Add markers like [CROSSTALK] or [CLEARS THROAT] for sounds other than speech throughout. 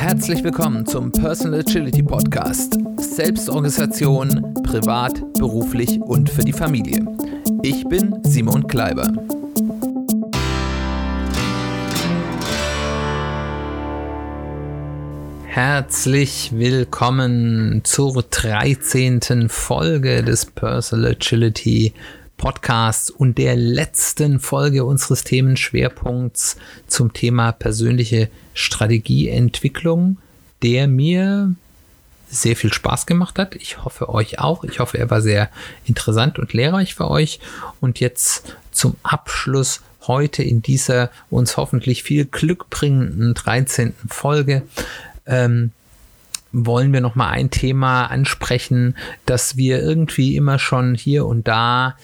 Herzlich willkommen zum Personal Agility Podcast. Selbstorganisation, privat, beruflich und für die Familie. Ich bin Simon Kleiber. Herzlich willkommen zur 13. Folge des Personal Agility Podcasts und der letzten Folge unseres Themenschwerpunkts zum Thema persönliche Strategieentwicklung, der mir sehr viel Spaß gemacht hat. Ich hoffe euch auch. Ich hoffe, er war sehr interessant und lehrreich für euch. Und jetzt zum Abschluss heute in dieser uns hoffentlich viel Glück bringenden 13. Folge ähm, wollen wir noch mal ein Thema ansprechen, das wir irgendwie immer schon hier und da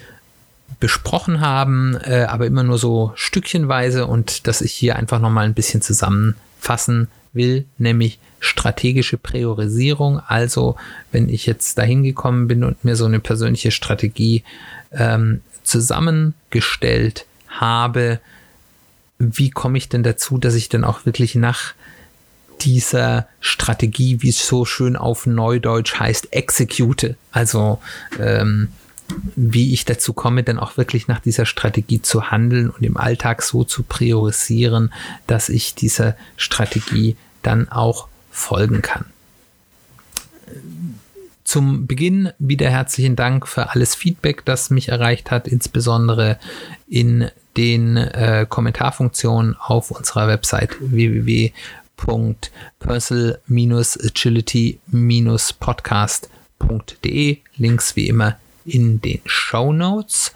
besprochen haben, äh, aber immer nur so stückchenweise und das ich hier einfach noch mal ein bisschen zusammenfassen will, nämlich strategische Priorisierung. Also, wenn ich jetzt dahin gekommen bin und mir so eine persönliche Strategie ähm, zusammengestellt habe, wie komme ich denn dazu, dass ich dann auch wirklich nach dieser Strategie, wie es so schön auf Neudeutsch heißt, execute. Also ähm, wie ich dazu komme, dann auch wirklich nach dieser Strategie zu handeln und im Alltag so zu priorisieren, dass ich dieser Strategie dann auch folgen kann. Zum Beginn wieder herzlichen Dank für alles Feedback, das mich erreicht hat, insbesondere in den äh, Kommentarfunktionen auf unserer Website www www.personal-agility-podcast.de. Links wie immer in den Show Notes.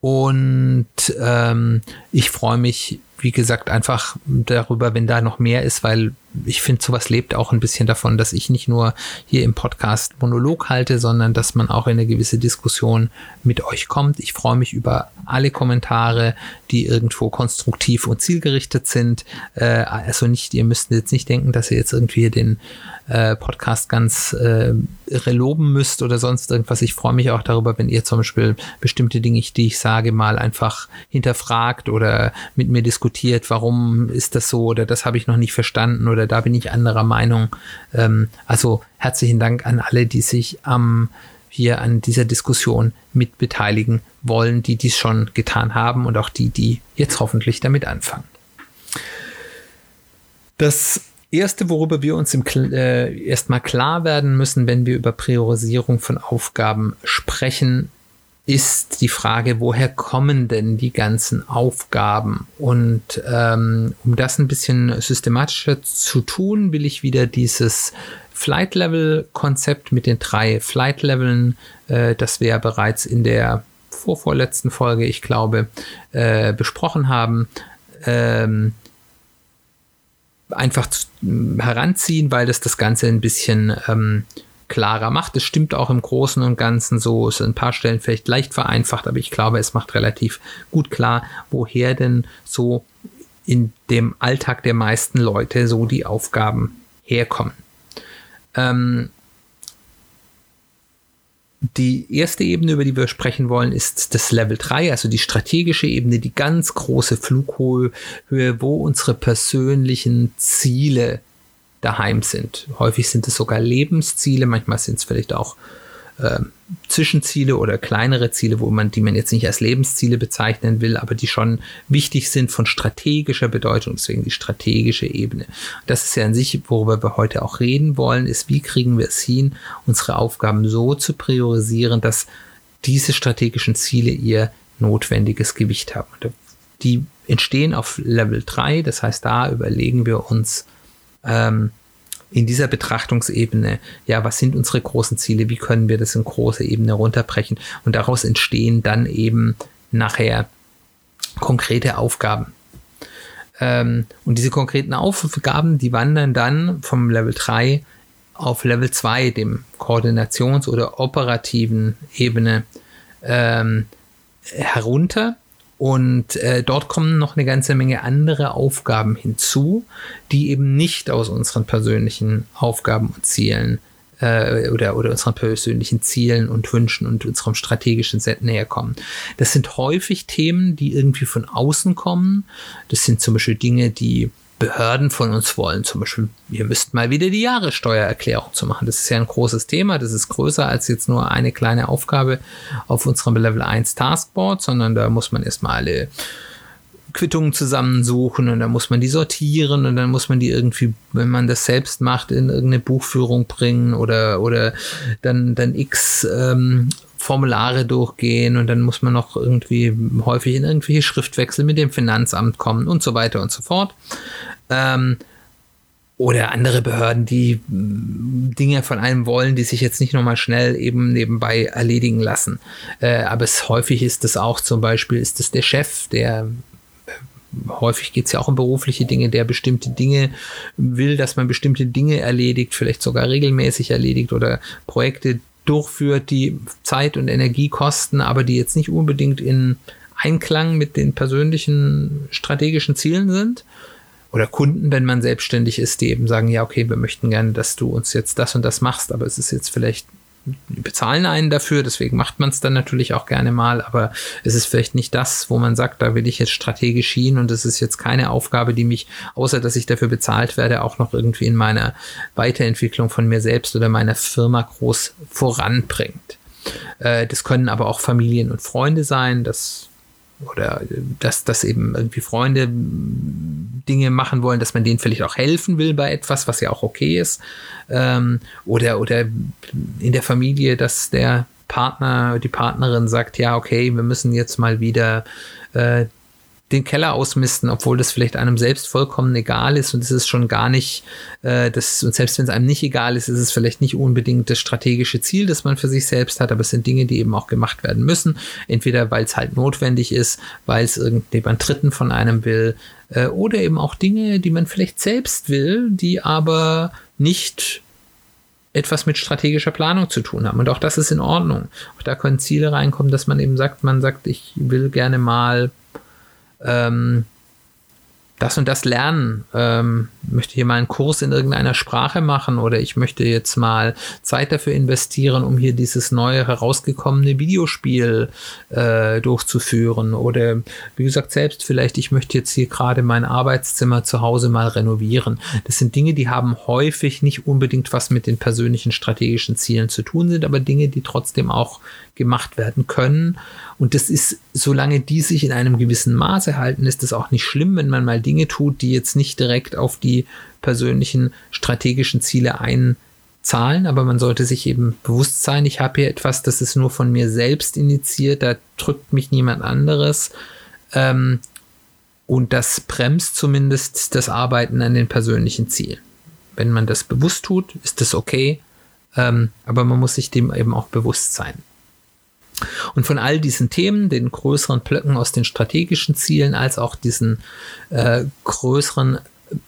Und ähm, ich freue mich, wie gesagt, einfach darüber, wenn da noch mehr ist, weil ich finde, sowas lebt auch ein bisschen davon, dass ich nicht nur hier im Podcast Monolog halte, sondern dass man auch in eine gewisse Diskussion mit euch kommt. Ich freue mich über alle Kommentare, die irgendwo konstruktiv und zielgerichtet sind. Äh, also nicht, ihr müsst jetzt nicht denken, dass ihr jetzt irgendwie den äh, Podcast ganz äh, irre loben müsst oder sonst irgendwas. Ich freue mich auch darüber, wenn ihr zum Beispiel bestimmte Dinge, die ich sage, mal einfach hinterfragt oder mit mir diskutiert, warum ist das so oder das habe ich noch nicht verstanden oder da bin ich anderer Meinung. Ähm, also herzlichen Dank an alle, die sich am hier an dieser Diskussion mit beteiligen wollen, die dies schon getan haben und auch die, die jetzt hoffentlich damit anfangen. Das Erste, worüber wir uns im, äh, erstmal klar werden müssen, wenn wir über Priorisierung von Aufgaben sprechen, ist die Frage, woher kommen denn die ganzen Aufgaben? Und ähm, um das ein bisschen systematischer zu tun, will ich wieder dieses Flight Level Konzept mit den drei Flight Leveln, äh, das wir ja bereits in der vorvorletzten Folge, ich glaube, äh, besprochen haben, ähm, einfach heranziehen, weil das das Ganze ein bisschen ähm, klarer macht. Es stimmt auch im Großen und Ganzen so, es ist ein paar Stellen vielleicht leicht vereinfacht, aber ich glaube, es macht relativ gut klar, woher denn so in dem Alltag der meisten Leute so die Aufgaben herkommen. Ähm, die erste Ebene, über die wir sprechen wollen, ist das Level 3, also die strategische Ebene, die ganz große Flughöhe, wo unsere persönlichen Ziele daheim sind. Häufig sind es sogar Lebensziele, manchmal sind es vielleicht auch äh, Zwischenziele oder kleinere Ziele, wo man, die man jetzt nicht als Lebensziele bezeichnen will, aber die schon wichtig sind von strategischer Bedeutung, deswegen die strategische Ebene. Das ist ja an sich, worüber wir heute auch reden wollen, ist, wie kriegen wir es hin, unsere Aufgaben so zu priorisieren, dass diese strategischen Ziele ihr notwendiges Gewicht haben. Die entstehen auf Level 3, das heißt, da überlegen wir uns, ähm, in dieser Betrachtungsebene, ja, was sind unsere großen Ziele, wie können wir das in große Ebene runterbrechen? Und daraus entstehen dann eben nachher konkrete Aufgaben. Ähm, und diese konkreten Aufgaben, die wandern dann vom Level 3 auf Level 2, dem Koordinations- oder operativen Ebene, ähm, herunter und äh, dort kommen noch eine ganze Menge andere Aufgaben hinzu, die eben nicht aus unseren persönlichen Aufgaben und Zielen äh, oder, oder unseren persönlichen Zielen und Wünschen und unserem strategischen Set näher kommen. Das sind häufig Themen, die irgendwie von außen kommen. Das sind zum Beispiel Dinge, die Behörden von uns wollen. Zum Beispiel, ihr müsst mal wieder die Jahressteuererklärung zu machen. Das ist ja ein großes Thema. Das ist größer als jetzt nur eine kleine Aufgabe auf unserem Level 1 Taskboard, sondern da muss man erstmal alle Quittungen zusammensuchen und dann muss man die sortieren und dann muss man die irgendwie, wenn man das selbst macht, in irgendeine Buchführung bringen oder, oder dann, dann x ähm, Formulare durchgehen und dann muss man noch irgendwie häufig in irgendwelche Schriftwechsel mit dem Finanzamt kommen und so weiter und so fort. Ähm, oder andere Behörden, die mm, Dinge von einem wollen, die sich jetzt nicht nochmal schnell eben nebenbei erledigen lassen. Äh, aber es häufig ist es auch zum Beispiel, ist es der Chef, der häufig geht es ja auch um berufliche Dinge, der bestimmte Dinge will, dass man bestimmte Dinge erledigt, vielleicht sogar regelmäßig erledigt oder Projekte durchführt, die Zeit und Energie kosten, aber die jetzt nicht unbedingt in Einklang mit den persönlichen strategischen Zielen sind. Oder Kunden, wenn man selbstständig ist, die eben sagen, ja, okay, wir möchten gerne, dass du uns jetzt das und das machst, aber es ist jetzt vielleicht bezahlen einen dafür, deswegen macht man es dann natürlich auch gerne mal, aber es ist vielleicht nicht das, wo man sagt, da will ich jetzt strategisch hin und es ist jetzt keine Aufgabe, die mich, außer dass ich dafür bezahlt werde, auch noch irgendwie in meiner Weiterentwicklung von mir selbst oder meiner Firma groß voranbringt. Äh, das können aber auch Familien und Freunde sein, das oder dass, dass eben irgendwie Freunde Dinge machen wollen, dass man denen vielleicht auch helfen will bei etwas, was ja auch okay ist. Ähm, oder, oder in der Familie, dass der Partner, die Partnerin sagt, ja, okay, wir müssen jetzt mal wieder äh, den Keller ausmisten, obwohl das vielleicht einem selbst vollkommen egal ist und es ist schon gar nicht, äh, das, und selbst wenn es einem nicht egal ist, ist es vielleicht nicht unbedingt das strategische Ziel, das man für sich selbst hat, aber es sind Dinge, die eben auch gemacht werden müssen. Entweder weil es halt notwendig ist, weil es irgendjemand Dritten von einem will, äh, oder eben auch Dinge, die man vielleicht selbst will, die aber nicht etwas mit strategischer Planung zu tun haben. Und auch das ist in Ordnung. Auch da können Ziele reinkommen, dass man eben sagt, man sagt, ich will gerne mal ähm, das und das lernen, ähm, möchte hier mal einen Kurs in irgendeiner Sprache machen oder ich möchte jetzt mal Zeit dafür investieren, um hier dieses neue herausgekommene Videospiel äh, durchzuführen oder wie gesagt selbst vielleicht, ich möchte jetzt hier gerade mein Arbeitszimmer zu Hause mal renovieren. Das sind Dinge, die haben häufig nicht unbedingt was mit den persönlichen strategischen Zielen zu tun sind, aber Dinge, die trotzdem auch gemacht werden können. Und das ist, solange die sich in einem gewissen Maße halten, ist es auch nicht schlimm, wenn man mal Dinge tut, die jetzt nicht direkt auf die persönlichen strategischen Ziele einzahlen. Aber man sollte sich eben bewusst sein, ich habe hier etwas, das ist nur von mir selbst initiiert, da drückt mich niemand anderes. Ähm, und das bremst zumindest das Arbeiten an den persönlichen Zielen. Wenn man das bewusst tut, ist das okay. Ähm, aber man muss sich dem eben auch bewusst sein. Und von all diesen Themen, den größeren Blöcken aus den strategischen Zielen, als auch diesen äh, größeren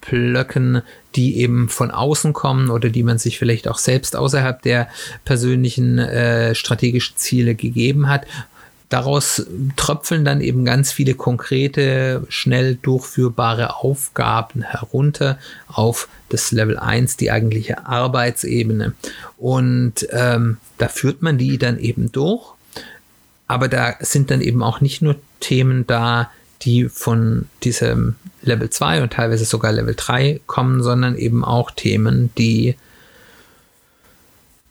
Blöcken, die eben von außen kommen oder die man sich vielleicht auch selbst außerhalb der persönlichen äh, strategischen Ziele gegeben hat. Daraus tröpfeln dann eben ganz viele konkrete, schnell durchführbare Aufgaben herunter auf das Level 1, die eigentliche Arbeitsebene. Und ähm, da führt man die dann eben durch aber da sind dann eben auch nicht nur Themen da, die von diesem Level 2 und teilweise sogar Level 3 kommen, sondern eben auch Themen, die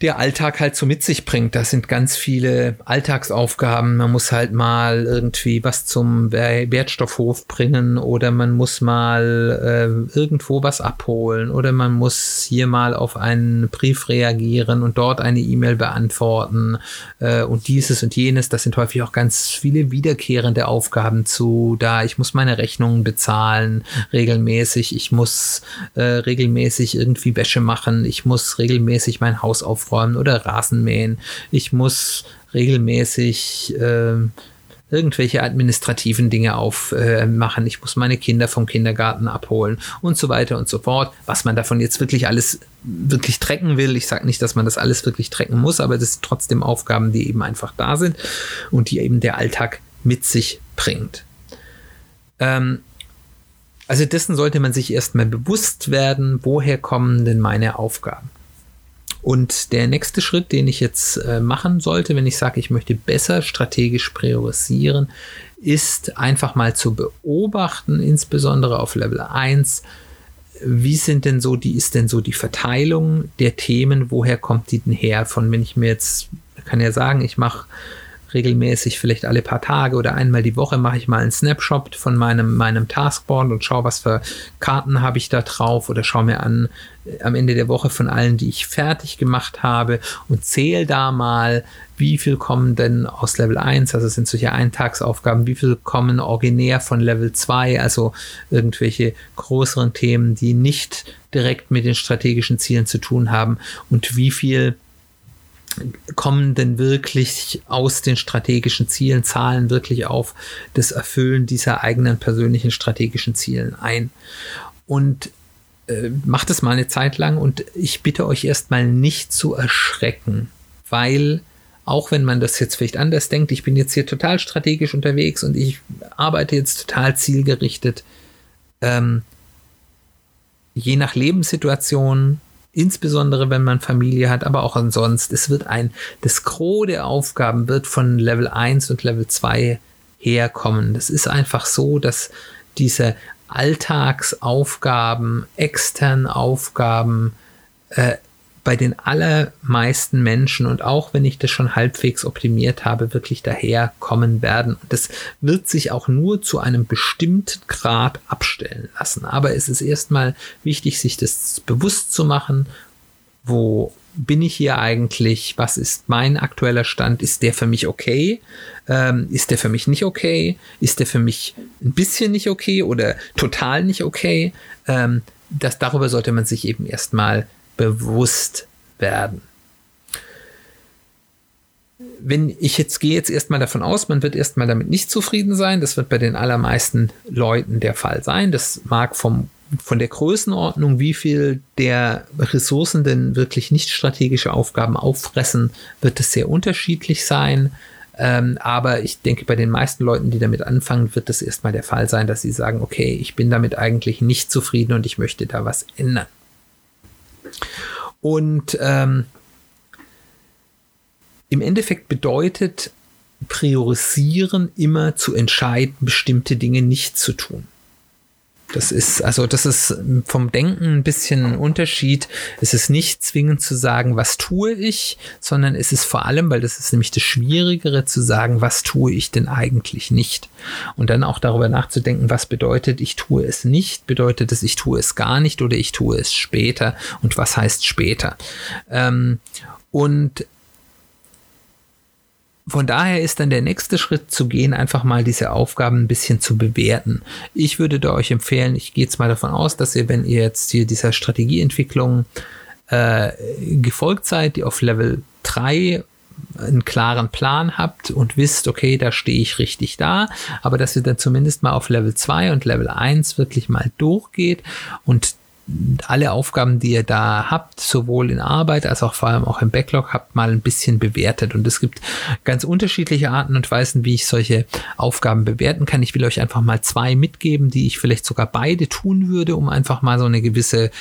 der Alltag halt so mit sich bringt. Das sind ganz viele Alltagsaufgaben. Man muss halt mal irgendwie was zum Wertstoffhof bringen oder man muss mal äh, irgendwo was abholen oder man muss hier mal auf einen Brief reagieren und dort eine E-Mail beantworten äh, und dieses und jenes. Das sind häufig auch ganz viele wiederkehrende Aufgaben zu da. Ich muss meine Rechnungen bezahlen regelmäßig. Ich muss äh, regelmäßig irgendwie Wäsche machen. Ich muss regelmäßig mein Haus aufräumen aufräumen oder Rasenmähen. Ich muss regelmäßig äh, irgendwelche administrativen Dinge aufmachen. Äh, ich muss meine Kinder vom Kindergarten abholen und so weiter und so fort. Was man davon jetzt wirklich alles wirklich trecken will. Ich sage nicht, dass man das alles wirklich trecken muss, aber das sind trotzdem Aufgaben, die eben einfach da sind und die eben der Alltag mit sich bringt. Ähm, also dessen sollte man sich erstmal bewusst werden, woher kommen denn meine Aufgaben. Und der nächste Schritt, den ich jetzt äh, machen sollte, wenn ich sage, ich möchte besser strategisch priorisieren, ist einfach mal zu beobachten, insbesondere auf Level 1, wie sind denn so, die ist denn so die Verteilung der Themen, woher kommt die denn her? Von wenn ich mir jetzt, kann ja sagen, ich mache regelmäßig, vielleicht alle paar Tage oder einmal die Woche mache ich mal einen Snapshot von meinem, meinem Taskboard und schaue, was für Karten habe ich da drauf oder schaue mir an äh, am Ende der Woche von allen, die ich fertig gemacht habe und zähle da mal, wie viel kommen denn aus Level 1, also sind solche Eintagsaufgaben, wie viel kommen originär von Level 2, also irgendwelche größeren Themen, die nicht direkt mit den strategischen Zielen zu tun haben und wie viel kommen denn wirklich aus den strategischen Zielen, zahlen wirklich auf das Erfüllen dieser eigenen persönlichen strategischen Zielen ein. Und äh, macht es mal eine Zeit lang und ich bitte euch erstmal nicht zu erschrecken, weil auch wenn man das jetzt vielleicht anders denkt, ich bin jetzt hier total strategisch unterwegs und ich arbeite jetzt total zielgerichtet, ähm, je nach Lebenssituation insbesondere wenn man Familie hat, aber auch ansonsten. Es wird ein, das Gros der Aufgaben wird von Level 1 und Level 2 herkommen. Das ist einfach so, dass diese Alltagsaufgaben, externen Aufgaben äh, bei den allermeisten Menschen und auch wenn ich das schon halbwegs optimiert habe, wirklich daherkommen werden. Und das wird sich auch nur zu einem bestimmten Grad abstellen lassen. Aber es ist erstmal wichtig, sich das bewusst zu machen, wo bin ich hier eigentlich? Was ist mein aktueller Stand? Ist der für mich okay? Ähm, ist der für mich nicht okay? Ist der für mich ein bisschen nicht okay oder total nicht okay? Ähm, das, darüber sollte man sich eben erstmal bewusst werden. Wenn ich jetzt gehe jetzt erstmal davon aus, man wird erstmal damit nicht zufrieden sein. Das wird bei den allermeisten Leuten der Fall sein. Das mag vom von der Größenordnung, wie viel der Ressourcen denn wirklich nicht strategische Aufgaben auffressen, wird es sehr unterschiedlich sein. Ähm, aber ich denke, bei den meisten Leuten, die damit anfangen, wird es erstmal der Fall sein, dass sie sagen, okay, ich bin damit eigentlich nicht zufrieden und ich möchte da was ändern. Und ähm, im Endeffekt bedeutet priorisieren immer zu entscheiden, bestimmte Dinge nicht zu tun. Das ist, also, das ist vom Denken ein bisschen ein Unterschied. Es ist nicht zwingend zu sagen, was tue ich, sondern es ist vor allem, weil das ist nämlich das Schwierigere zu sagen, was tue ich denn eigentlich nicht. Und dann auch darüber nachzudenken, was bedeutet, ich tue es nicht, bedeutet es, ich tue es gar nicht oder ich tue es später und was heißt später. Ähm, und von daher ist dann der nächste Schritt zu gehen, einfach mal diese Aufgaben ein bisschen zu bewerten. Ich würde da euch empfehlen, ich gehe jetzt mal davon aus, dass ihr, wenn ihr jetzt hier dieser Strategieentwicklung äh, gefolgt seid, die auf Level 3 einen klaren Plan habt und wisst, okay, da stehe ich richtig da, aber dass ihr dann zumindest mal auf Level 2 und Level 1 wirklich mal durchgeht und alle Aufgaben, die ihr da habt, sowohl in Arbeit als auch vor allem auch im Backlog, habt mal ein bisschen bewertet. Und es gibt ganz unterschiedliche Arten und Weisen, wie ich solche Aufgaben bewerten kann. Ich will euch einfach mal zwei mitgeben, die ich vielleicht sogar beide tun würde, um einfach mal so eine gewisse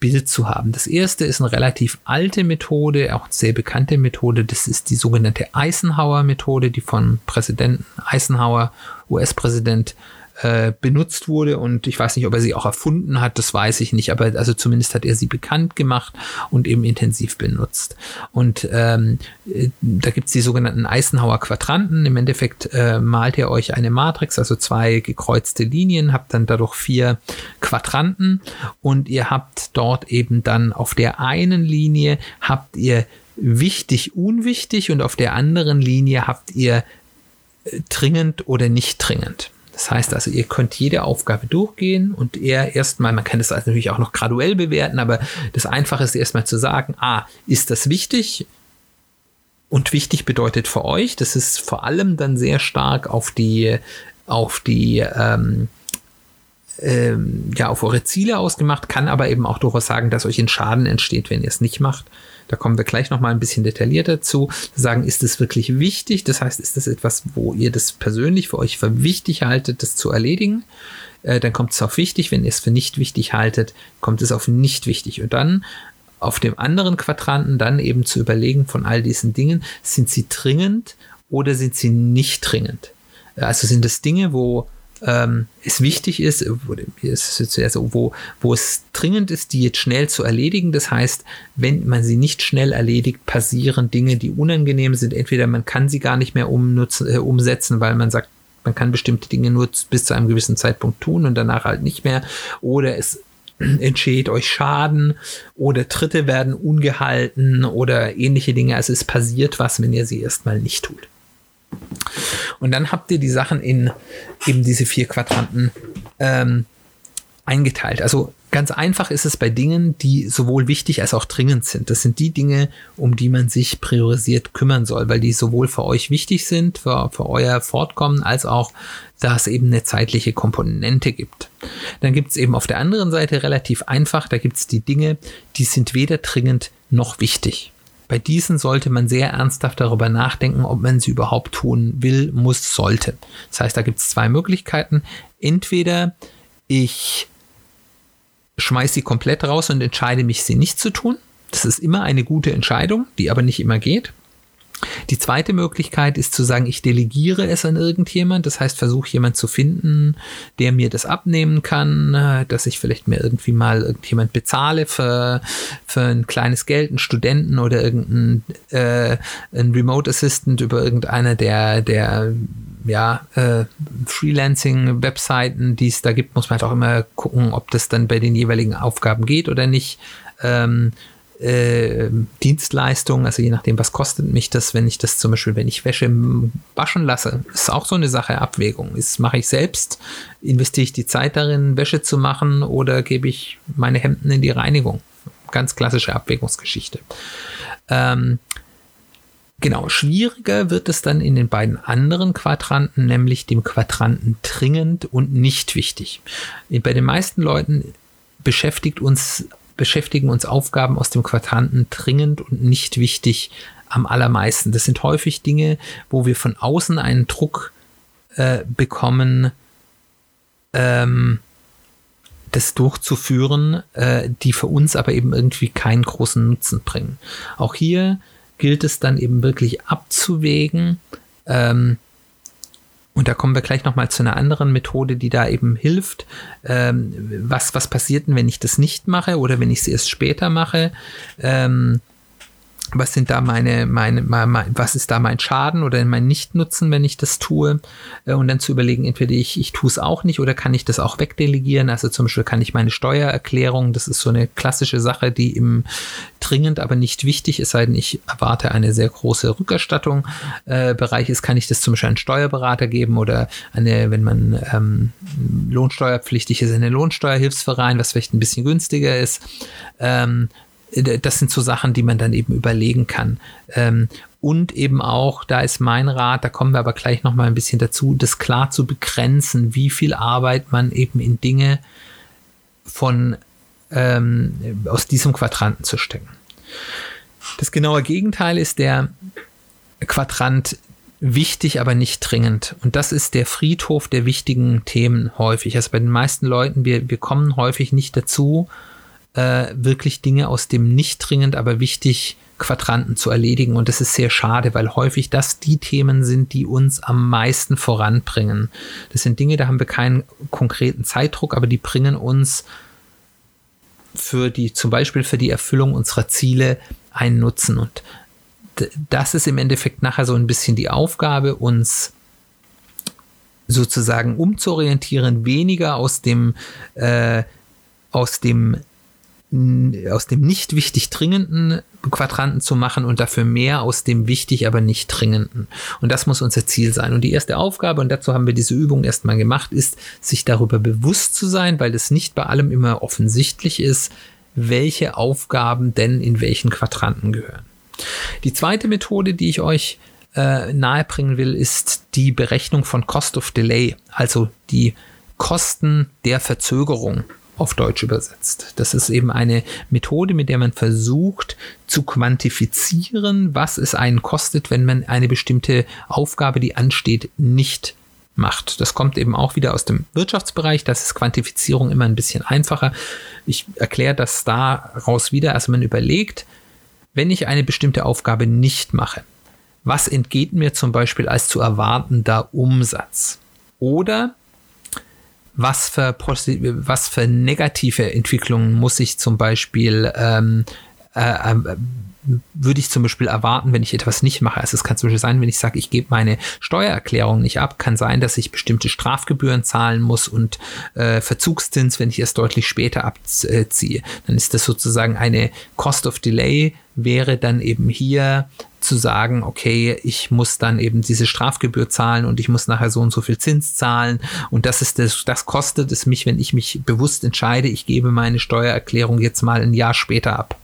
Bild zu haben. Das erste ist eine relativ alte Methode, auch sehr bekannte Methode. Das ist die sogenannte Eisenhower-Methode, die von Präsidenten Eisenhower, US-Präsident, äh, benutzt wurde und ich weiß nicht, ob er sie auch erfunden hat, das weiß ich nicht, aber also zumindest hat er sie bekannt gemacht und eben intensiv benutzt. Und ähm, äh, da gibt's die sogenannten Eisenhower Quadranten. Im Endeffekt äh, malt ihr euch eine Matrix, also zwei gekreuzte Linien, habt dann dadurch vier Quadranten und ihr habt dort eben dann auf der einen Linie habt ihr wichtig, unwichtig und auf der anderen Linie habt ihr äh, dringend oder nicht dringend. Das heißt also, ihr könnt jede Aufgabe durchgehen und eher erstmal, man kann das also natürlich auch noch graduell bewerten, aber das Einfache ist erstmal zu sagen, ah, ist das wichtig? Und wichtig bedeutet für euch, das ist vor allem dann sehr stark auf die, auf die, ähm, ähm, ja, auf eure Ziele ausgemacht, kann aber eben auch durchaus sagen, dass euch ein Schaden entsteht, wenn ihr es nicht macht. Da kommen wir gleich nochmal ein bisschen detaillierter zu. Sagen, ist es wirklich wichtig? Das heißt, ist das etwas, wo ihr das persönlich für euch für wichtig haltet, das zu erledigen? Äh, dann kommt es auf wichtig. Wenn ihr es für nicht wichtig haltet, kommt es auf nicht wichtig. Und dann auf dem anderen Quadranten dann eben zu überlegen von all diesen Dingen, sind sie dringend oder sind sie nicht dringend? Also sind es Dinge, wo ähm, es wichtig ist, also wo, wo es dringend ist, die jetzt schnell zu erledigen. Das heißt, wenn man sie nicht schnell erledigt, passieren Dinge, die unangenehm sind. Entweder man kann sie gar nicht mehr umnutzen, äh, umsetzen, weil man sagt, man kann bestimmte Dinge nur bis zu einem gewissen Zeitpunkt tun und danach halt nicht mehr. Oder es [CLEARS THROAT] entsteht euch Schaden oder Dritte werden ungehalten oder ähnliche Dinge. Also es passiert was, wenn ihr sie erstmal nicht tut. Und dann habt ihr die Sachen in eben diese vier Quadranten ähm, eingeteilt. Also ganz einfach ist es bei Dingen, die sowohl wichtig als auch dringend sind. Das sind die Dinge, um die man sich priorisiert kümmern soll, weil die sowohl für euch wichtig sind, für, für euer Fortkommen, als auch, da es eben eine zeitliche Komponente gibt. Dann gibt es eben auf der anderen Seite relativ einfach, da gibt es die Dinge, die sind weder dringend noch wichtig. Bei diesen sollte man sehr ernsthaft darüber nachdenken, ob man sie überhaupt tun will, muss, sollte. Das heißt, da gibt es zwei Möglichkeiten. Entweder ich schmeiße sie komplett raus und entscheide mich, sie nicht zu tun. Das ist immer eine gute Entscheidung, die aber nicht immer geht. Die zweite Möglichkeit ist zu sagen, ich delegiere es an irgendjemand. Das heißt, versuche jemand zu finden, der mir das abnehmen kann, dass ich vielleicht mir irgendwie mal irgendjemand bezahle für, für ein kleines Geld, einen Studenten oder irgendeinen äh, ein Remote Assistant über irgendeine der, der ja, äh, Freelancing-Webseiten, die es da gibt, muss man halt auch immer gucken, ob das dann bei den jeweiligen Aufgaben geht oder nicht. Ähm, äh, Dienstleistungen, also je nachdem, was kostet mich das, wenn ich das zum Beispiel, wenn ich Wäsche waschen lasse, ist auch so eine Sache Abwägung. Ist, mache ich selbst, investiere ich die Zeit darin, Wäsche zu machen oder gebe ich meine Hemden in die Reinigung? Ganz klassische Abwägungsgeschichte. Ähm, Genau, schwieriger wird es dann in den beiden anderen Quadranten, nämlich dem Quadranten dringend und nicht wichtig. Bei den meisten Leuten beschäftigt uns beschäftigen uns Aufgaben aus dem Quadranten dringend und nicht wichtig am allermeisten. Das sind häufig Dinge, wo wir von außen einen Druck äh, bekommen, ähm, das durchzuführen, äh, die für uns aber eben irgendwie keinen großen Nutzen bringen. Auch hier gilt es dann eben wirklich abzuwägen, ähm, und da kommen wir gleich nochmal zu einer anderen Methode, die da eben hilft. Ähm, was, was passiert denn, wenn ich das nicht mache oder wenn ich es erst später mache? Ähm, was sind da meine, meine, meine, was ist da mein Schaden oder mein Nichtnutzen, wenn ich das tue? Äh, und dann zu überlegen, entweder ich, ich tue es auch nicht oder kann ich das auch wegdelegieren? Also zum Beispiel kann ich meine Steuererklärung, das ist so eine klassische Sache, die im dringend, aber nicht wichtig, es sei denn, ich erwarte eine sehr große Rückerstattung äh, Bereich ist, kann ich das zum Beispiel einen Steuerberater geben oder eine, wenn man ähm, lohnsteuerpflichtig ist, eine Lohnsteuerhilfsverein, was vielleicht ein bisschen günstiger ist. Ähm, äh, das sind so Sachen, die man dann eben überlegen kann. Ähm, und eben auch, da ist mein Rat, da kommen wir aber gleich nochmal ein bisschen dazu, das klar zu begrenzen, wie viel Arbeit man eben in Dinge von ähm, aus diesem Quadranten zu stecken. Das genaue Gegenteil ist der Quadrant wichtig, aber nicht dringend. Und das ist der Friedhof der wichtigen Themen häufig. Also bei den meisten Leuten, wir, wir kommen häufig nicht dazu, äh, wirklich Dinge aus dem nicht dringend, aber wichtig Quadranten zu erledigen. Und das ist sehr schade, weil häufig das die Themen sind, die uns am meisten voranbringen. Das sind Dinge, da haben wir keinen konkreten Zeitdruck, aber die bringen uns für die, zum Beispiel für die Erfüllung unserer Ziele einen Nutzen. Und das ist im Endeffekt nachher so ein bisschen die Aufgabe, uns sozusagen umzuorientieren, weniger aus dem, äh, aus dem aus dem nicht wichtig dringenden Quadranten zu machen und dafür mehr aus dem wichtig, aber nicht dringenden. Und das muss unser Ziel sein. Und die erste Aufgabe, und dazu haben wir diese Übung erstmal gemacht, ist, sich darüber bewusst zu sein, weil es nicht bei allem immer offensichtlich ist, welche Aufgaben denn in welchen Quadranten gehören. Die zweite Methode, die ich euch äh, nahebringen will, ist die Berechnung von Cost of Delay, also die Kosten der Verzögerung auf Deutsch übersetzt. Das ist eben eine Methode, mit der man versucht zu quantifizieren, was es einen kostet, wenn man eine bestimmte Aufgabe, die ansteht, nicht macht. Das kommt eben auch wieder aus dem Wirtschaftsbereich. Das ist Quantifizierung immer ein bisschen einfacher. Ich erkläre das daraus wieder. Also man überlegt, wenn ich eine bestimmte Aufgabe nicht mache, was entgeht mir zum Beispiel als zu erwartender Umsatz? Oder was für, was für negative Entwicklungen muss ich zum Beispiel ähm, äh, äh, würde ich zum Beispiel erwarten, wenn ich etwas nicht mache. Also es kann zum Beispiel sein, wenn ich sage, ich gebe meine Steuererklärung nicht ab, kann sein, dass ich bestimmte Strafgebühren zahlen muss und äh, Verzugszins, wenn ich es deutlich später abziehe. Dann ist das sozusagen eine Cost of Delay, wäre dann eben hier zu sagen, okay, ich muss dann eben diese Strafgebühr zahlen und ich muss nachher so und so viel Zins zahlen und das ist das, das kostet es mich, wenn ich mich bewusst entscheide, ich gebe meine Steuererklärung jetzt mal ein Jahr später ab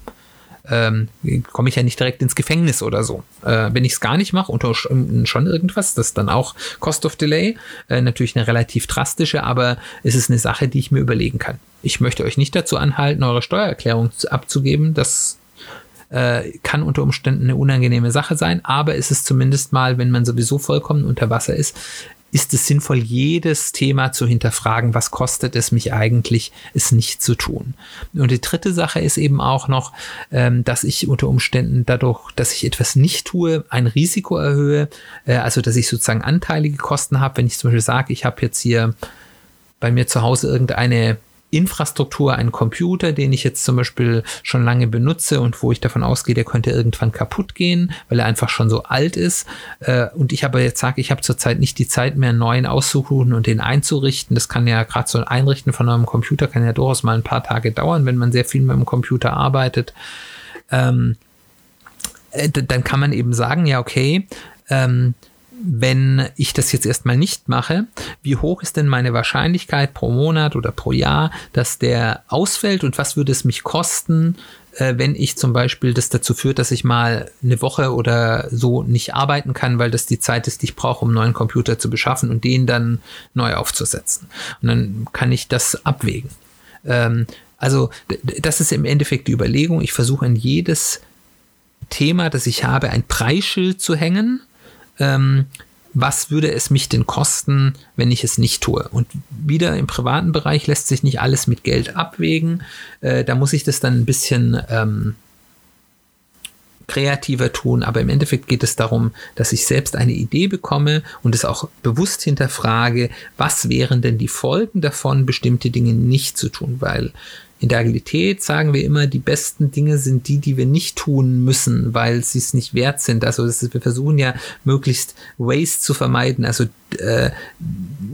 ähm, komme ich ja nicht direkt ins Gefängnis oder so. Äh, wenn ich es gar nicht mache, unter schon irgendwas, das ist dann auch Cost of Delay. Äh, natürlich eine relativ drastische, aber es ist eine Sache, die ich mir überlegen kann. Ich möchte euch nicht dazu anhalten, eure Steuererklärung abzugeben. Das äh, kann unter Umständen eine unangenehme Sache sein, aber es ist zumindest mal, wenn man sowieso vollkommen unter Wasser ist, ist es sinnvoll, jedes Thema zu hinterfragen, was kostet es mich eigentlich, es nicht zu tun. Und die dritte Sache ist eben auch noch, ähm, dass ich unter Umständen dadurch, dass ich etwas nicht tue, ein Risiko erhöhe, äh, also dass ich sozusagen anteilige Kosten habe, wenn ich zum Beispiel sage, ich habe jetzt hier bei mir zu Hause irgendeine Infrastruktur, einen Computer, den ich jetzt zum Beispiel schon lange benutze und wo ich davon ausgehe, der könnte irgendwann kaputt gehen, weil er einfach schon so alt ist. Äh, und ich aber jetzt sage, ich habe zurzeit nicht die Zeit mehr, einen neuen auszusuchen und den einzurichten. Das kann ja gerade so ein Einrichten von einem Computer kann ja durchaus mal ein paar Tage dauern, wenn man sehr viel mit dem Computer arbeitet. Ähm, äh, dann kann man eben sagen, ja, okay, ähm, wenn ich das jetzt erstmal nicht mache, wie hoch ist denn meine Wahrscheinlichkeit pro Monat oder pro Jahr, dass der ausfällt und was würde es mich kosten, äh, wenn ich zum Beispiel das dazu führt, dass ich mal eine Woche oder so nicht arbeiten kann, weil das die Zeit ist, die ich brauche, um einen neuen Computer zu beschaffen und den dann neu aufzusetzen. Und dann kann ich das abwägen. Ähm, also das ist im Endeffekt die Überlegung. Ich versuche an jedes Thema, das ich habe, ein Preisschild zu hängen ähm, was würde es mich denn kosten, wenn ich es nicht tue? Und wieder im privaten Bereich lässt sich nicht alles mit Geld abwägen. Äh, da muss ich das dann ein bisschen ähm, kreativer tun, aber im Endeffekt geht es darum, dass ich selbst eine Idee bekomme und es auch bewusst hinterfrage, was wären denn die Folgen davon, bestimmte Dinge nicht zu tun, weil in der Agilität sagen wir immer, die besten Dinge sind die, die wir nicht tun müssen, weil sie es nicht wert sind. Also ist, wir versuchen ja möglichst Waste zu vermeiden, also äh,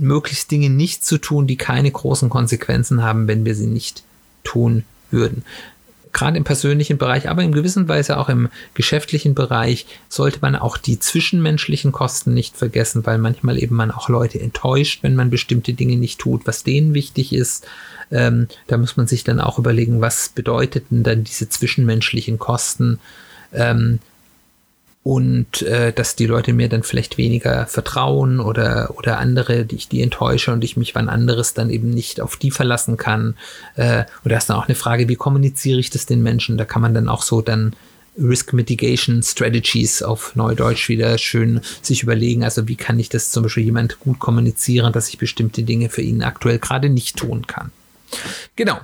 möglichst Dinge nicht zu tun, die keine großen Konsequenzen haben, wenn wir sie nicht tun würden gerade im persönlichen Bereich, aber in gewisser Weise auch im geschäftlichen Bereich sollte man auch die zwischenmenschlichen Kosten nicht vergessen, weil manchmal eben man auch Leute enttäuscht, wenn man bestimmte Dinge nicht tut, was denen wichtig ist. Ähm, da muss man sich dann auch überlegen, was bedeuteten dann diese zwischenmenschlichen Kosten. Ähm, und äh, dass die Leute mir dann vielleicht weniger vertrauen oder oder andere, die ich die enttäusche und ich mich wann anderes dann eben nicht auf die verlassen kann. Äh, oder ist dann auch eine Frage, wie kommuniziere ich das den Menschen? Da kann man dann auch so dann Risk Mitigation Strategies auf Neudeutsch wieder schön sich überlegen. Also wie kann ich das zum Beispiel jemand gut kommunizieren, dass ich bestimmte Dinge für ihn aktuell gerade nicht tun kann. Genau.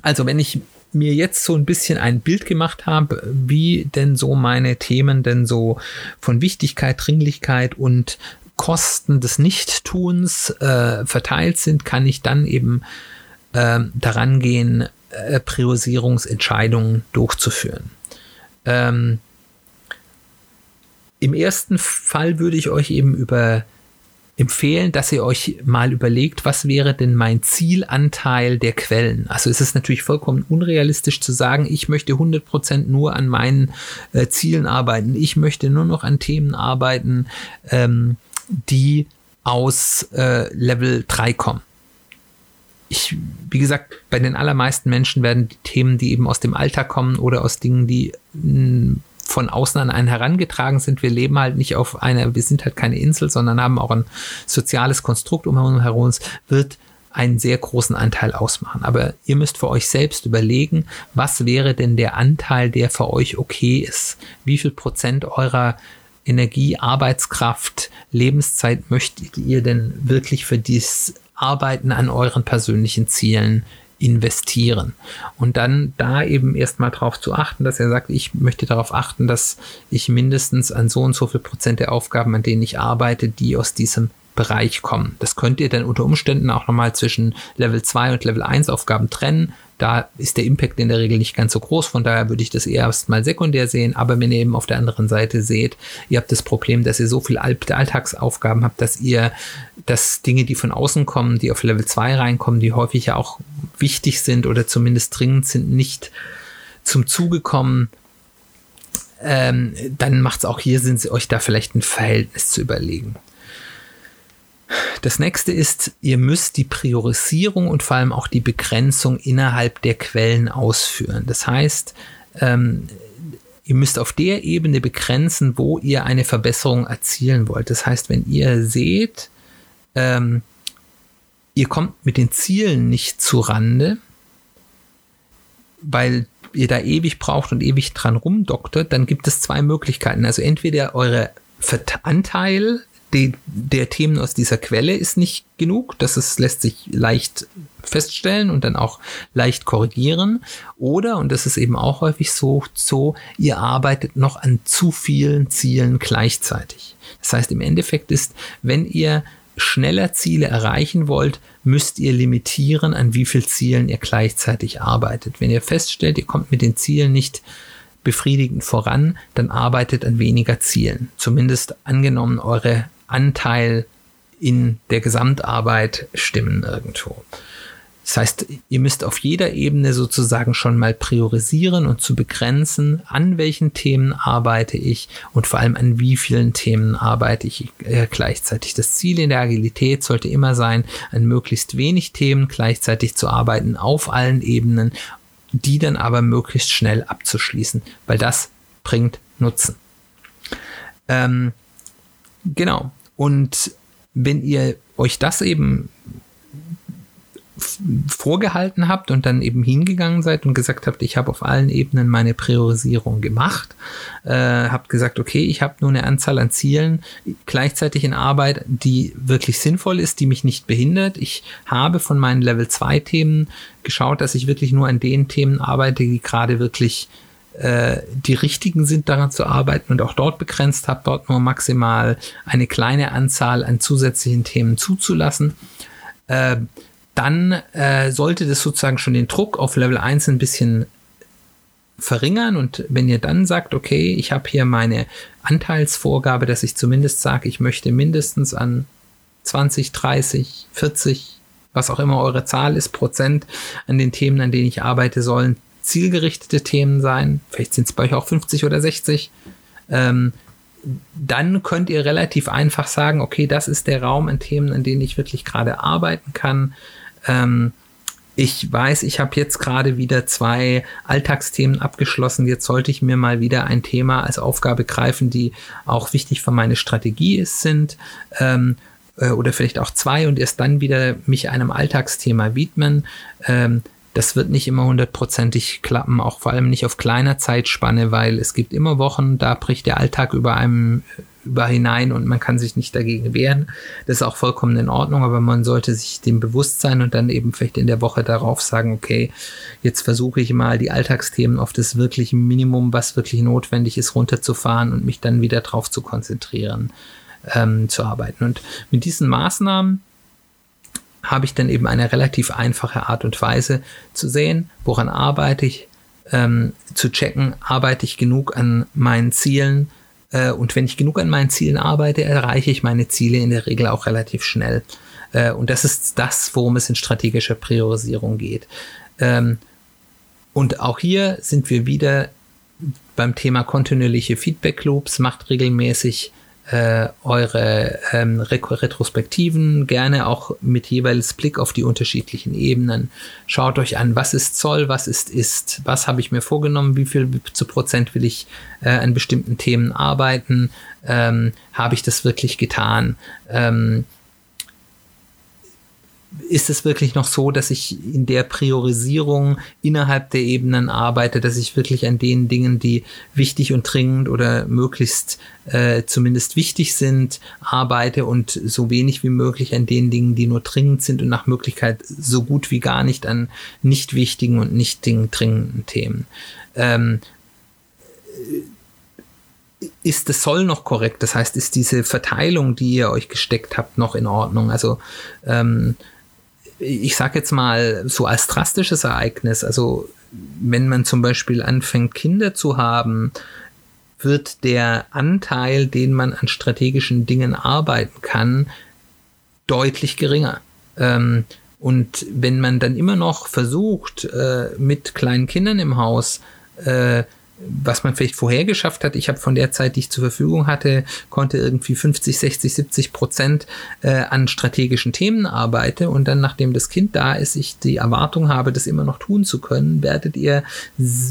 Also wenn ich mir jetzt so ein bisschen ein Bild gemacht habe, wie denn so meine Themen denn so von Wichtigkeit, Dringlichkeit und Kosten des Nichttuns äh, verteilt sind, kann ich dann eben äh, daran gehen, äh, Priorisierungsentscheidungen durchzuführen. Ähm, Im ersten Fall würde ich euch eben über empfehlen, dass ihr euch mal überlegt, was wäre denn mein Zielanteil der Quellen. Also es ist natürlich vollkommen unrealistisch zu sagen, ich möchte 100% nur an meinen äh, Zielen arbeiten. Ich möchte nur noch an Themen arbeiten, ähm, die aus äh, Level 3 kommen. Ich, wie gesagt, bei den allermeisten Menschen werden die Themen, die eben aus dem Alltag kommen oder aus Dingen, die mh, von außen an einen herangetragen sind. Wir leben halt nicht auf einer, wir sind halt keine Insel, sondern haben auch ein soziales Konstrukt um herum, wird einen sehr großen Anteil ausmachen. Aber ihr müsst für euch selbst überlegen, was wäre denn der Anteil, der für euch okay ist? Wie viel Prozent eurer Energie, Arbeitskraft, Lebenszeit möchtet ihr denn wirklich für dieses Arbeiten an euren persönlichen Zielen investieren. Und dann da eben erstmal darauf zu achten, dass er sagt, ich möchte darauf achten, dass ich mindestens an so und so viel Prozent der Aufgaben, an denen ich arbeite, die aus diesem Bereich kommen. Das könnt ihr dann unter Umständen auch nochmal zwischen Level 2 und Level 1 Aufgaben trennen. Da ist der Impact in der Regel nicht ganz so groß, von daher würde ich das eher erstmal sekundär sehen. Aber wenn ihr eben auf der anderen Seite seht, ihr habt das Problem, dass ihr so viel Alltagsaufgaben habt, dass ihr, dass Dinge, die von außen kommen, die auf Level 2 reinkommen, die häufig ja auch wichtig sind oder zumindest dringend sind, nicht zum Zuge kommen, ähm, dann macht es auch hier Sinn, euch da vielleicht ein Verhältnis zu überlegen. Das nächste ist, ihr müsst die Priorisierung und vor allem auch die Begrenzung innerhalb der Quellen ausführen. Das heißt, ähm, ihr müsst auf der Ebene begrenzen, wo ihr eine Verbesserung erzielen wollt. Das heißt, wenn ihr seht, ähm, ihr kommt mit den Zielen nicht zu Rande, weil ihr da ewig braucht und ewig dran rumdoktert, dann gibt es zwei Möglichkeiten. Also entweder eure Anteil die, der Themen aus dieser Quelle ist nicht genug. Das ist, lässt sich leicht feststellen und dann auch leicht korrigieren. Oder, und das ist eben auch häufig so, so, ihr arbeitet noch an zu vielen Zielen gleichzeitig. Das heißt, im Endeffekt ist, wenn ihr schneller Ziele erreichen wollt, müsst ihr limitieren, an wie viel Zielen ihr gleichzeitig arbeitet. Wenn ihr feststellt, ihr kommt mit den Zielen nicht befriedigend voran, dann arbeitet an weniger Zielen. Zumindest angenommen, eure Anteil in der Gesamtarbeit stimmen irgendwo. Das heißt, ihr müsst auf jeder Ebene sozusagen schon mal priorisieren und zu begrenzen, an welchen Themen arbeite ich und vor allem an wie vielen Themen arbeite ich äh, gleichzeitig. Das Ziel in der Agilität sollte immer sein, an möglichst wenig Themen gleichzeitig zu arbeiten auf allen Ebenen, die dann aber möglichst schnell abzuschließen, weil das bringt Nutzen. Ähm, genau. Und wenn ihr euch das eben vorgehalten habt und dann eben hingegangen seid und gesagt habt, ich habe auf allen Ebenen meine Priorisierung gemacht, äh, habt gesagt, okay, ich habe nur eine Anzahl an Zielen gleichzeitig in Arbeit, die wirklich sinnvoll ist, die mich nicht behindert. Ich habe von meinen Level 2 Themen geschaut, dass ich wirklich nur an den Themen arbeite, die gerade wirklich äh, die richtigen sind, daran zu arbeiten und auch dort begrenzt habe, dort nur maximal eine kleine Anzahl an zusätzlichen Themen zuzulassen, äh, dann äh, sollte das sozusagen schon den Druck auf Level 1 ein bisschen verringern und wenn ihr dann sagt, okay, ich habe hier meine Anteilsvorgabe, dass ich zumindest sage, ich möchte mindestens an 20, 30, 40, was auch immer eure Zahl ist, Prozent an den Themen, an denen ich arbeite, sollen zielgerichtete Themen sein. Vielleicht sind es bei euch auch 50 oder 60. Ähm, dann könnt ihr relativ einfach sagen, okay, das ist der Raum an Themen, an denen ich wirklich gerade arbeiten kann. Ähm, ich weiß, ich habe jetzt gerade wieder zwei Alltagsthemen abgeschlossen. Jetzt sollte ich mir mal wieder ein Thema als Aufgabe greifen, die auch wichtig für meine Strategie ist, sind. Ähm, äh, oder vielleicht auch zwei und erst dann wieder mich einem Alltagsthema widmen. Ähm, das wird nicht immer hundertprozentig klappen, auch vor allem nicht auf kleiner Zeitspanne, weil es gibt immer Wochen, da bricht der Alltag über einem über hinein und man kann sich nicht dagegen wehren. Das ist auch vollkommen in Ordnung, aber man sollte sich dem bewusst sein und dann eben vielleicht in der Woche darauf sagen, okay, jetzt versuche ich mal die Alltagsthemen auf das wirkliche Minimum, was wirklich notwendig ist, runterzufahren und mich dann wieder darauf zu konzentrieren, ähm, zu arbeiten. Und mit diesen Maßnahmen habe ich dann eben eine relativ einfache Art und Weise zu sehen, woran arbeite ich, ähm, zu checken, arbeite ich genug an meinen Zielen äh, und wenn ich genug an meinen Zielen arbeite, erreiche ich meine Ziele in der Regel auch relativ schnell. Äh, und das ist das, worum es in strategischer Priorisierung geht. Ähm, und auch hier sind wir wieder beim Thema kontinuierliche Feedback Loops, macht regelmäßig äh, eure ähm, Retrospektiven, gerne auch mit jeweils Blick auf die unterschiedlichen Ebenen. Schaut euch an, was ist Zoll, was ist Ist, was habe ich mir vorgenommen, wie viel zu Prozent will ich äh, an bestimmten Themen arbeiten, ähm, habe ich das wirklich getan. Ähm, ist es wirklich noch so, dass ich in der Priorisierung innerhalb der Ebenen arbeite, dass ich wirklich an den Dingen, die wichtig und dringend oder möglichst äh, zumindest wichtig sind, arbeite und so wenig wie möglich an den Dingen, die nur dringend sind und nach Möglichkeit so gut wie gar nicht an nicht wichtigen und nicht dringenden Themen. Ähm, ist das Soll noch korrekt? Das heißt, ist diese Verteilung, die ihr euch gesteckt habt, noch in Ordnung? Also ähm, ich sage jetzt mal so als drastisches Ereignis, also wenn man zum Beispiel anfängt, Kinder zu haben, wird der Anteil, den man an strategischen Dingen arbeiten kann, deutlich geringer. Ähm, und wenn man dann immer noch versucht, äh, mit kleinen Kindern im Haus äh, was man vielleicht vorher geschafft hat. Ich habe von der Zeit, die ich zur Verfügung hatte, konnte irgendwie 50, 60, 70 Prozent äh, an strategischen Themen arbeiten und dann, nachdem das Kind da ist, ich die Erwartung habe, das immer noch tun zu können, werdet ihr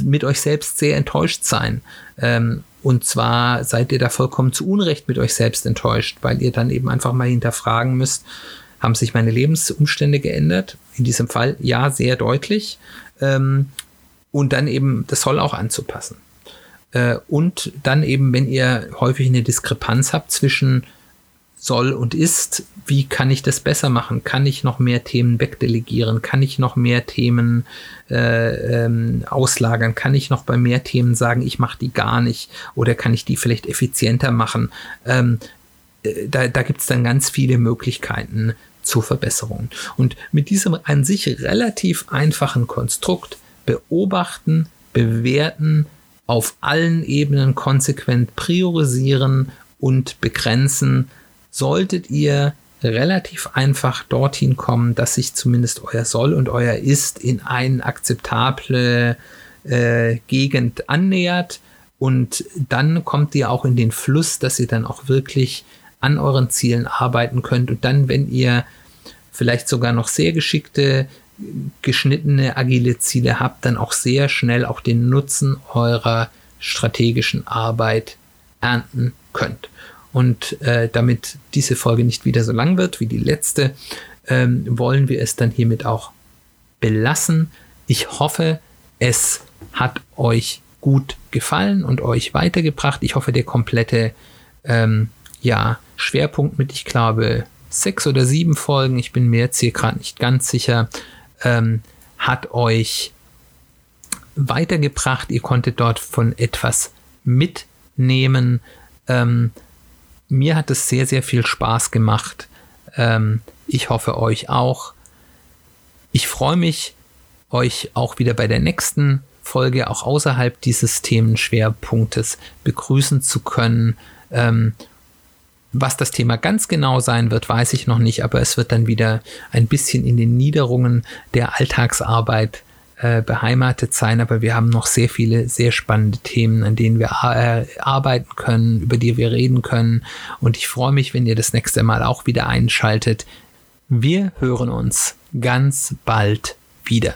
mit euch selbst sehr enttäuscht sein. Ähm, und zwar seid ihr da vollkommen zu Unrecht mit euch selbst enttäuscht, weil ihr dann eben einfach mal hinterfragen müsst, haben sich meine Lebensumstände geändert? In diesem Fall ja, sehr deutlich. Ähm, und dann eben das Soll auch anzupassen. Äh, und dann eben, wenn ihr häufig eine Diskrepanz habt zwischen soll und ist, wie kann ich das besser machen? Kann ich noch mehr Themen wegdelegieren? Kann ich noch mehr Themen äh, ähm, auslagern? Kann ich noch bei mehr Themen sagen, ich mache die gar nicht? Oder kann ich die vielleicht effizienter machen? Ähm, äh, da da gibt es dann ganz viele Möglichkeiten zur Verbesserung. Und mit diesem an sich relativ einfachen Konstrukt beobachten, bewerten, auf allen Ebenen konsequent priorisieren und begrenzen, solltet ihr relativ einfach dorthin kommen, dass sich zumindest euer Soll und euer Ist in eine akzeptable äh, Gegend annähert. Und dann kommt ihr auch in den Fluss, dass ihr dann auch wirklich an euren Zielen arbeiten könnt. Und dann, wenn ihr vielleicht sogar noch sehr geschickte geschnittene agile Ziele habt, dann auch sehr schnell auch den Nutzen eurer strategischen Arbeit ernten könnt. Und äh, damit diese Folge nicht wieder so lang wird wie die letzte, ähm, wollen wir es dann hiermit auch belassen. Ich hoffe, es hat euch gut gefallen und euch weitergebracht. Ich hoffe, der komplette ähm, ja, Schwerpunkt mit, ich glaube, sechs oder sieben Folgen, ich bin mir jetzt hier gerade nicht ganz sicher, ähm, hat euch weitergebracht. Ihr konntet dort von etwas mitnehmen. Ähm, mir hat es sehr, sehr viel Spaß gemacht. Ähm, ich hoffe euch auch. Ich freue mich, euch auch wieder bei der nächsten Folge auch außerhalb dieses Themenschwerpunktes begrüßen zu können. Ähm, was das Thema ganz genau sein wird, weiß ich noch nicht, aber es wird dann wieder ein bisschen in den Niederungen der Alltagsarbeit äh, beheimatet sein. Aber wir haben noch sehr viele sehr spannende Themen, an denen wir äh, arbeiten können, über die wir reden können. Und ich freue mich, wenn ihr das nächste Mal auch wieder einschaltet. Wir hören uns ganz bald wieder.